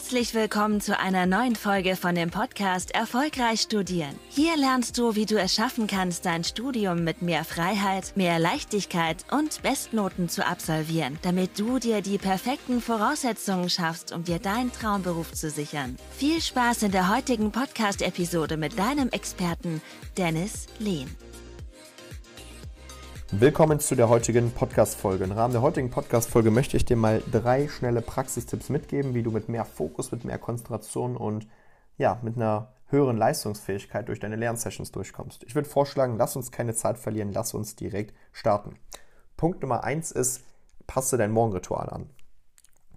Herzlich willkommen zu einer neuen Folge von dem Podcast Erfolgreich Studieren. Hier lernst du, wie du es schaffen kannst, dein Studium mit mehr Freiheit, mehr Leichtigkeit und Bestnoten zu absolvieren, damit du dir die perfekten Voraussetzungen schaffst, um dir deinen Traumberuf zu sichern. Viel Spaß in der heutigen Podcast-Episode mit deinem Experten Dennis Lehn. Willkommen zu der heutigen Podcast-Folge. Im Rahmen der heutigen Podcast-Folge möchte ich dir mal drei schnelle Praxistipps mitgeben, wie du mit mehr Fokus, mit mehr Konzentration und ja, mit einer höheren Leistungsfähigkeit durch deine Lernsessions durchkommst. Ich würde vorschlagen, lass uns keine Zeit verlieren, lass uns direkt starten. Punkt Nummer eins ist, passe dein Morgenritual an.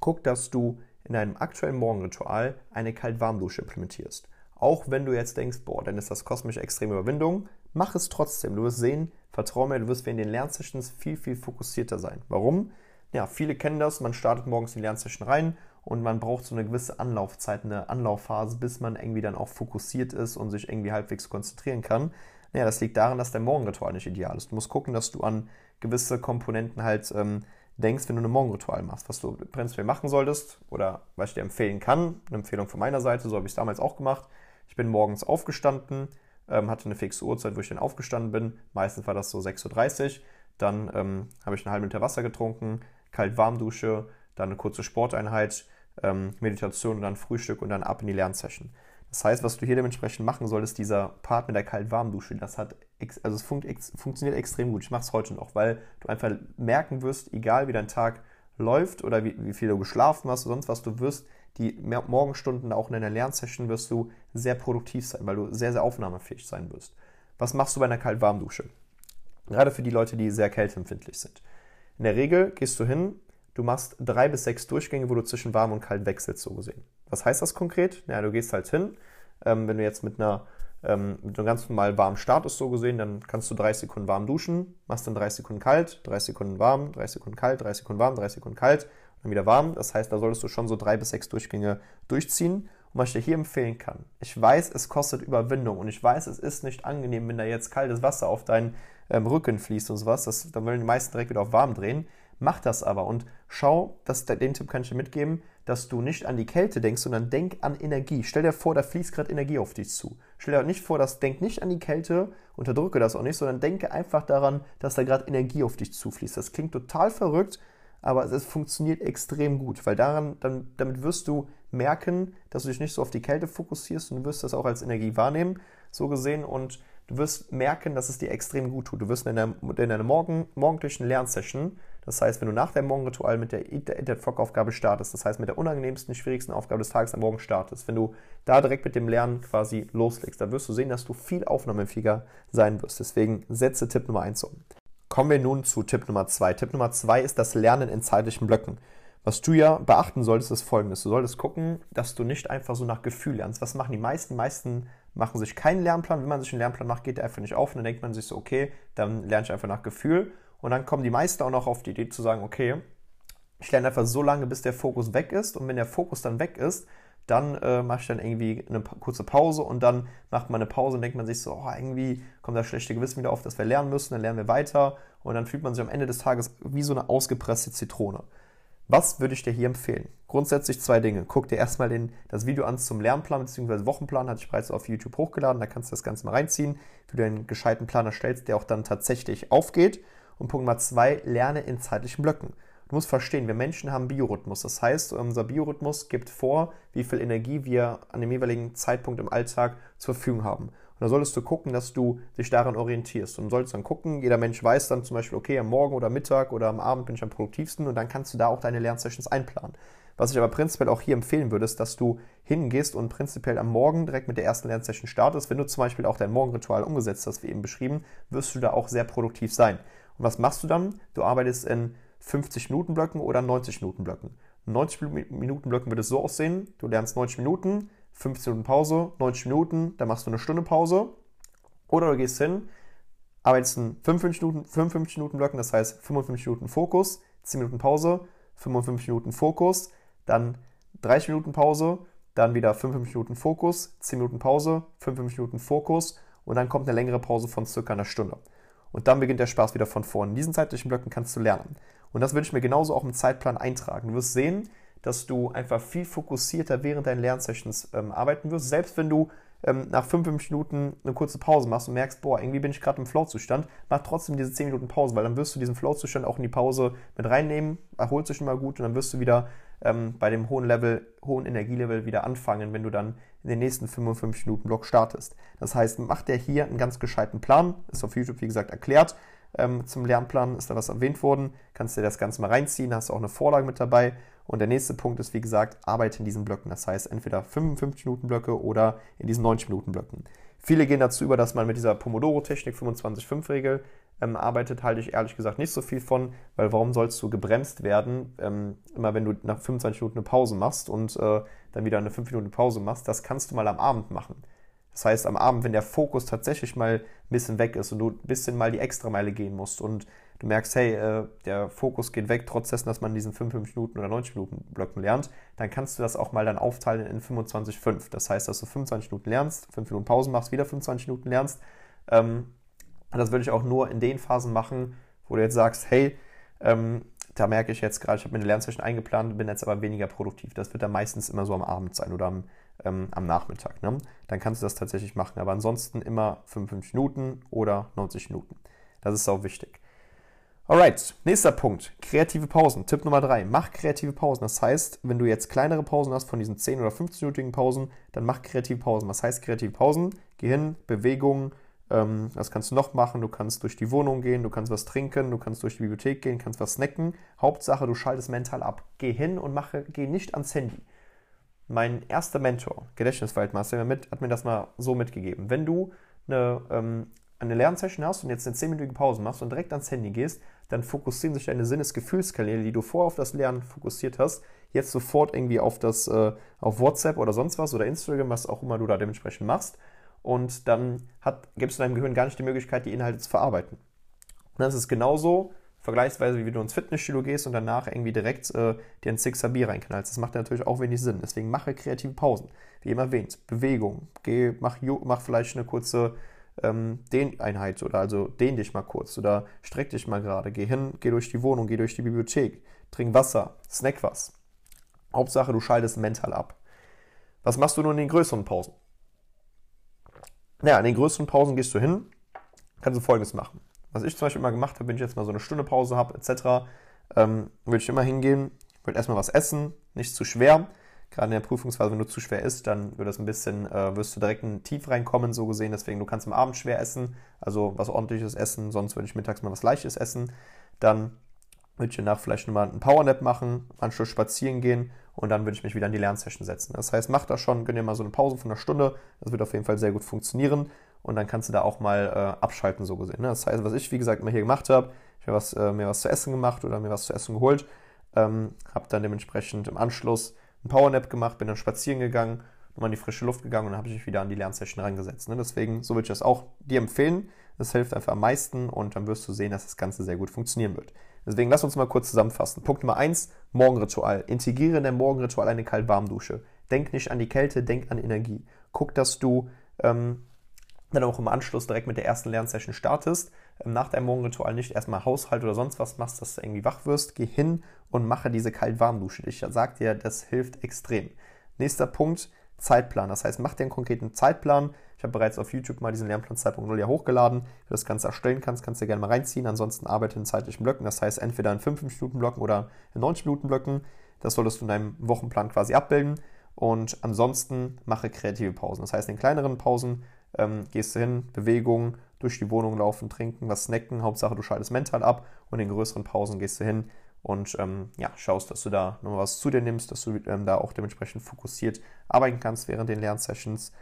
Guck, dass du in deinem aktuellen Morgenritual eine Kalt-Warm-Dusche implementierst. Auch wenn du jetzt denkst, boah, dann ist das kosmische extreme Überwindung, mach es trotzdem. Du wirst sehen, Vertrau mir, du wirst in den Lernsessions viel, viel fokussierter sein. Warum? Ja, viele kennen das, man startet morgens in die Lernsession rein und man braucht so eine gewisse Anlaufzeit, eine Anlaufphase, bis man irgendwie dann auch fokussiert ist und sich irgendwie halbwegs konzentrieren kann. Ja, das liegt daran, dass dein Morgenritual nicht ideal ist. Du musst gucken, dass du an gewisse Komponenten halt ähm, denkst, wenn du ein Morgenritual machst. Was du prinzipiell machen solltest oder was ich dir empfehlen kann, eine Empfehlung von meiner Seite, so habe ich es damals auch gemacht. Ich bin morgens aufgestanden, ähm, hatte eine fixe Uhrzeit, wo ich dann aufgestanden bin. Meistens war das so 6.30 Uhr. Dann ähm, habe ich eine halbe Liter Wasser getrunken, kalt-warm-Dusche, dann eine kurze Sporteinheit, ähm, Meditation und dann Frühstück und dann ab in die Lernsession. Das heißt, was du hier dementsprechend machen solltest, dieser Part mit der kalt-warm-Dusche, das hat, also es funkt, ex, funktioniert extrem gut. Ich mache es heute noch, weil du einfach merken wirst, egal wie dein Tag läuft oder wie, wie viel du geschlafen hast oder sonst was, du wirst die Morgenstunden auch in deiner Lernsession wirst du sehr produktiv sein, weil du sehr, sehr aufnahmefähig sein wirst. Was machst du bei einer Kalt-Warm-Dusche? Gerade für die Leute, die sehr kälteempfindlich sind. In der Regel gehst du hin, du machst drei bis sechs Durchgänge, wo du zwischen warm und kalt wechselst, so gesehen. Was heißt das konkret? Ja, du gehst halt hin, ähm, wenn du jetzt mit einer ähm, mit einem ganz normal warmen Status so gesehen, dann kannst du 30 Sekunden warm duschen, machst dann 30 Sekunden kalt, 30 Sekunden warm, 30 Sekunden kalt, 30 Sekunden warm, 30 Sekunden kalt dann wieder warm. Das heißt, da solltest du schon so drei bis sechs Durchgänge durchziehen. Und was ich dir hier empfehlen kann, ich weiß, es kostet Überwindung und ich weiß, es ist nicht angenehm, wenn da jetzt kaltes Wasser auf deinen ähm, Rücken fließt und sowas. Das, dann wollen die meisten direkt wieder auf warm drehen. Mach das aber und schau, dass, den Tipp kann ich dir mitgeben, dass du nicht an die Kälte denkst, sondern denk an Energie. Stell dir vor, da fließt gerade Energie auf dich zu. Stell dir nicht vor, dass denk nicht an die Kälte, unterdrücke das auch nicht, sondern denke einfach daran, dass da gerade Energie auf dich zufließt. Das klingt total verrückt, aber es funktioniert extrem gut, weil daran, dann, damit wirst du merken, dass du dich nicht so auf die Kälte fokussierst und du wirst das auch als Energie wahrnehmen, so gesehen, und du wirst merken, dass es dir extrem gut tut. Du wirst in deiner, in deiner Morgen, morgendlichen Lernsession, das heißt, wenn du nach deinem Morgenritual mit der Internet-Fock-Aufgabe startest, das heißt mit der unangenehmsten, schwierigsten Aufgabe des Tages am Morgen startest, wenn du da direkt mit dem Lernen quasi loslegst, dann wirst du sehen, dass du viel aufnahmefähiger sein wirst. Deswegen setze Tipp Nummer 1 um. Kommen wir nun zu Tipp Nummer zwei. Tipp Nummer zwei ist das Lernen in zeitlichen Blöcken. Was du ja beachten solltest, ist folgendes. Du solltest gucken, dass du nicht einfach so nach Gefühl lernst. Was machen die meisten? Die meisten machen sich keinen Lernplan. Wenn man sich einen Lernplan macht, geht der einfach nicht auf. Und dann denkt man sich so, okay, dann lerne ich einfach nach Gefühl. Und dann kommen die meisten auch noch auf die Idee zu sagen, okay, ich lerne einfach so lange, bis der Fokus weg ist. Und wenn der Fokus dann weg ist, dann äh, mache ich dann irgendwie eine kurze Pause und dann macht man eine Pause und denkt man sich so, oh, irgendwie kommt das schlechte Gewissen wieder auf, dass wir lernen müssen, dann lernen wir weiter und dann fühlt man sich am Ende des Tages wie so eine ausgepresste Zitrone. Was würde ich dir hier empfehlen? Grundsätzlich zwei Dinge. Guck dir erstmal den, das Video an zum Lernplan bzw. Wochenplan, hatte ich bereits auf YouTube hochgeladen, da kannst du das Ganze mal reinziehen, wie du einen gescheiten Plan erstellst, der auch dann tatsächlich aufgeht. Und Punkt Nummer zwei, lerne in zeitlichen Blöcken. Du musst verstehen, wir Menschen haben Biorhythmus. Das heißt, unser Biorhythmus gibt vor, wie viel Energie wir an dem jeweiligen Zeitpunkt im Alltag zur Verfügung haben. Und da solltest du gucken, dass du dich daran orientierst. Und solltest dann gucken, jeder Mensch weiß dann zum Beispiel, okay, am Morgen oder Mittag oder am Abend bin ich am produktivsten und dann kannst du da auch deine Lernsessions einplanen. Was ich aber prinzipiell auch hier empfehlen würde, ist, dass du hingehst und prinzipiell am Morgen direkt mit der ersten Lernsession startest. Wenn du zum Beispiel auch dein Morgenritual umgesetzt hast, wie eben beschrieben, wirst du da auch sehr produktiv sein. Und was machst du dann? Du arbeitest in 50 Minuten Blöcken oder 90 Minuten Blöcken. 90 Minuten Blöcken würde es so aussehen, du lernst 90 Minuten, 15 Minuten Pause, 90 Minuten, dann machst du eine Stunde Pause. Oder du gehst hin, arbeitest in 55 Minuten, 55 Minuten Blöcken, das heißt 55 Minuten Fokus, 10 Minuten Pause, 55 Minuten Fokus, dann 30 Minuten Pause, dann wieder 55 Minuten Fokus, 10 Minuten Pause, 55 Minuten Fokus und dann kommt eine längere Pause von circa einer Stunde. Und dann beginnt der Spaß wieder von vorne. In diesen zeitlichen Blöcken kannst du lernen. Und das würde ich mir genauso auch im Zeitplan eintragen. Du wirst sehen, dass du einfach viel fokussierter während deinen Lernsessions ähm, arbeiten wirst. Selbst wenn du ähm, nach 5, 5 Minuten eine kurze Pause machst und merkst, boah, irgendwie bin ich gerade im Flow-Zustand, mach trotzdem diese 10 Minuten Pause, weil dann wirst du diesen Flow-Zustand auch in die Pause mit reinnehmen, erholt sich schon mal gut und dann wirst du wieder ähm, bei dem hohen Level, hohen Energielevel wieder anfangen, wenn du dann in den nächsten 55 Minuten Block startest. Das heißt, mach dir hier einen ganz gescheiten Plan, ist auf YouTube wie gesagt erklärt. Ähm, zum Lernplan ist da was erwähnt worden, kannst dir das Ganze mal reinziehen, hast auch eine Vorlage mit dabei. Und der nächste Punkt ist, wie gesagt, arbeite in diesen Blöcken. Das heißt, entweder 55 Minuten Blöcke oder in diesen 90 Minuten Blöcken. Viele gehen dazu über, dass man mit dieser Pomodoro-Technik 25-5-Regel ähm, arbeitet, halte ich ehrlich gesagt nicht so viel von, weil warum sollst du gebremst werden, ähm, immer wenn du nach 25 Minuten eine Pause machst und äh, dann wieder eine 5 Minuten Pause machst, das kannst du mal am Abend machen. Das heißt, am Abend, wenn der Fokus tatsächlich mal ein bisschen weg ist und du ein bisschen mal die Extrameile gehen musst und du merkst, hey, äh, der Fokus geht weg, trotz dessen, dass man diesen 55 Minuten oder 90 Minuten Blöcken lernt, dann kannst du das auch mal dann aufteilen in 25,5. Das heißt, dass du 25 Minuten lernst, 5 Minuten Pause machst, wieder 25 Minuten lernst. Ähm, das würde ich auch nur in den Phasen machen, wo du jetzt sagst, hey, ähm, da merke ich jetzt gerade, ich habe mir eine Lernsession eingeplant, bin jetzt aber weniger produktiv. Das wird dann meistens immer so am Abend sein oder am, ähm, am Nachmittag. Ne? Dann kannst du das tatsächlich machen. Aber ansonsten immer 55 Minuten oder 90 Minuten. Das ist auch wichtig. Alright, nächster Punkt. Kreative Pausen. Tipp Nummer 3. Mach kreative Pausen. Das heißt, wenn du jetzt kleinere Pausen hast von diesen 10 oder 15-minütigen Pausen, dann mach kreative Pausen. Was heißt kreative Pausen? Gehirn, Bewegung, ähm, was kannst du noch machen? Du kannst durch die Wohnung gehen, du kannst was trinken, du kannst durch die Bibliothek gehen, kannst was snacken. Hauptsache, du schaltest mental ab. Geh hin und mache, geh nicht ans Handy. Mein erster Mentor, Gedächtniswaldmaster, hat mir das mal so mitgegeben. Wenn du eine, ähm, eine Lernsession hast und jetzt eine 10-minütige Pause machst und direkt ans Handy gehst, dann fokussieren sich deine Sinnesgefühlskanäle, die du vorher auf das Lernen fokussiert hast, jetzt sofort irgendwie auf das, äh, auf WhatsApp oder sonst was oder Instagram, was auch immer du da dementsprechend machst und dann hat, gibst du deinem Gehirn gar nicht die Möglichkeit, die Inhalte zu verarbeiten. Und das ist genauso vergleichsweise, wie du ins Fitnessstudio gehst und danach irgendwie direkt äh, dir ein Sixer Bier reinknallst. Das macht natürlich auch wenig Sinn. Deswegen mache kreative Pausen. Wie eben erwähnt, Bewegung. Geh, mach, mach vielleicht eine kurze ähm, Dehneinheit oder also dehn dich mal kurz oder streck dich mal gerade. Geh hin, geh durch die Wohnung, geh durch die Bibliothek, trink Wasser, snack was. Hauptsache, du schaltest mental ab. Was machst du nun in den größeren Pausen? Naja, in den größeren Pausen gehst du hin, kannst du folgendes machen. Was ich zum Beispiel immer gemacht habe, wenn ich jetzt mal so eine Stunde Pause habe, etc., ähm, würde ich immer hingehen, würde erstmal was essen, nicht zu schwer. Gerade in der Prüfungsphase, wenn du zu schwer isst, dann wird das ein bisschen, äh, wirst du direkt in Tief reinkommen, so gesehen. Deswegen, du kannst am Abend schwer essen, also was ordentliches essen, sonst würde ich mittags mal was Leichtes essen. Dann würde ich danach vielleicht nochmal einen Powernap machen, Anschluss spazieren gehen und dann würde ich mich wieder in die Lernsession setzen. Das heißt, mach das schon, gönn dir mal so eine Pause von einer Stunde, das wird auf jeden Fall sehr gut funktionieren und dann kannst du da auch mal äh, abschalten, so gesehen. Ne? Das heißt, was ich, wie gesagt, immer hier gemacht habe, ich habe äh, mir was zu essen gemacht oder mir was zu essen geholt, ähm, habe dann dementsprechend im Anschluss einen Powernap gemacht, bin dann spazieren gegangen, nochmal in die frische Luft gegangen und dann habe ich mich wieder an die Lernsession reingesetzt. Ne? Deswegen, so würde ich das auch dir empfehlen. Das hilft einfach am meisten und dann wirst du sehen, dass das Ganze sehr gut funktionieren wird. Deswegen lass uns mal kurz zusammenfassen. Punkt Nummer 1, Morgenritual. Integriere in dein Morgenritual eine Kalt-Warm-Dusche. Denk nicht an die Kälte, denk an Energie. Guck, dass du ähm, dann auch im Anschluss direkt mit der ersten Lernsession startest. Nach deinem Morgenritual nicht erstmal Haushalt oder sonst was machst, dass du irgendwie wach wirst. Geh hin und mache diese Kalt-Warm-Dusche. Ich sag dir, das hilft extrem. Nächster Punkt, Zeitplan. Das heißt, mach dir einen konkreten Zeitplan. Ich habe bereits auf YouTube mal diesen Lernplan 2.0 ja hochgeladen. Wenn du das Ganze erstellen kannst, kannst du gerne mal reinziehen. Ansonsten arbeite in zeitlichen Blöcken. Das heißt, entweder in 5-Minuten-Blöcken oder in 90-Minuten-Blöcken. Das solltest du in deinem Wochenplan quasi abbilden. Und ansonsten mache kreative Pausen. Das heißt, in kleineren Pausen ähm, gehst du hin, Bewegung, durch die Wohnung laufen, trinken, was snacken. Hauptsache, du schaltest mental ab. Und in größeren Pausen gehst du hin, und ähm, ja, schaust, dass du da nochmal was zu dir nimmst, dass du ähm, da auch dementsprechend fokussiert arbeiten kannst während den Lernsessions.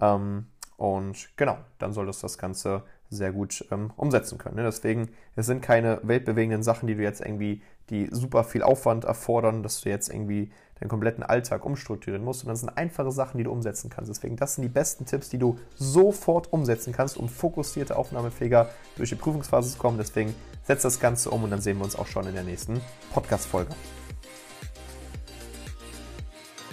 Ähm, und genau, dann solltest du das Ganze sehr gut ähm, umsetzen können. Ne? Deswegen, es sind keine weltbewegenden Sachen, die du jetzt irgendwie, die super viel Aufwand erfordern, dass du jetzt irgendwie deinen kompletten Alltag umstrukturieren musst, sondern das sind einfache Sachen, die du umsetzen kannst. Deswegen, das sind die besten Tipps, die du sofort umsetzen kannst, um fokussierte, aufnahmefähiger durch die Prüfungsphase zu kommen. Deswegen setz das Ganze um und dann sehen wir uns auch schon in der nächsten Podcast-Folge.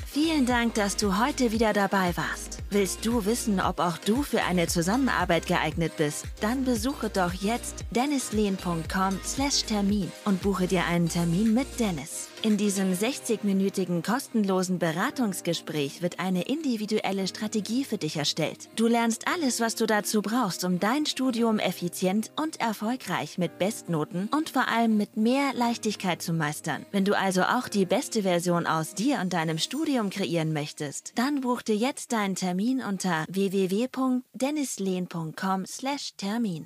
Vielen Dank, dass du heute wieder dabei warst. Willst du wissen, ob auch du für eine Zusammenarbeit geeignet bist? Dann besuche doch jetzt dennislehn.com/termin und buche dir einen Termin mit Dennis. In diesem 60-minütigen kostenlosen Beratungsgespräch wird eine individuelle Strategie für dich erstellt. Du lernst alles, was du dazu brauchst, um dein Studium effizient und erfolgreich mit Bestnoten und vor allem mit mehr Leichtigkeit zu meistern. Wenn du also auch die beste Version aus dir und deinem Studium kreieren möchtest, dann buch dir jetzt deinen Termin unter www.dennislehn.com/termin.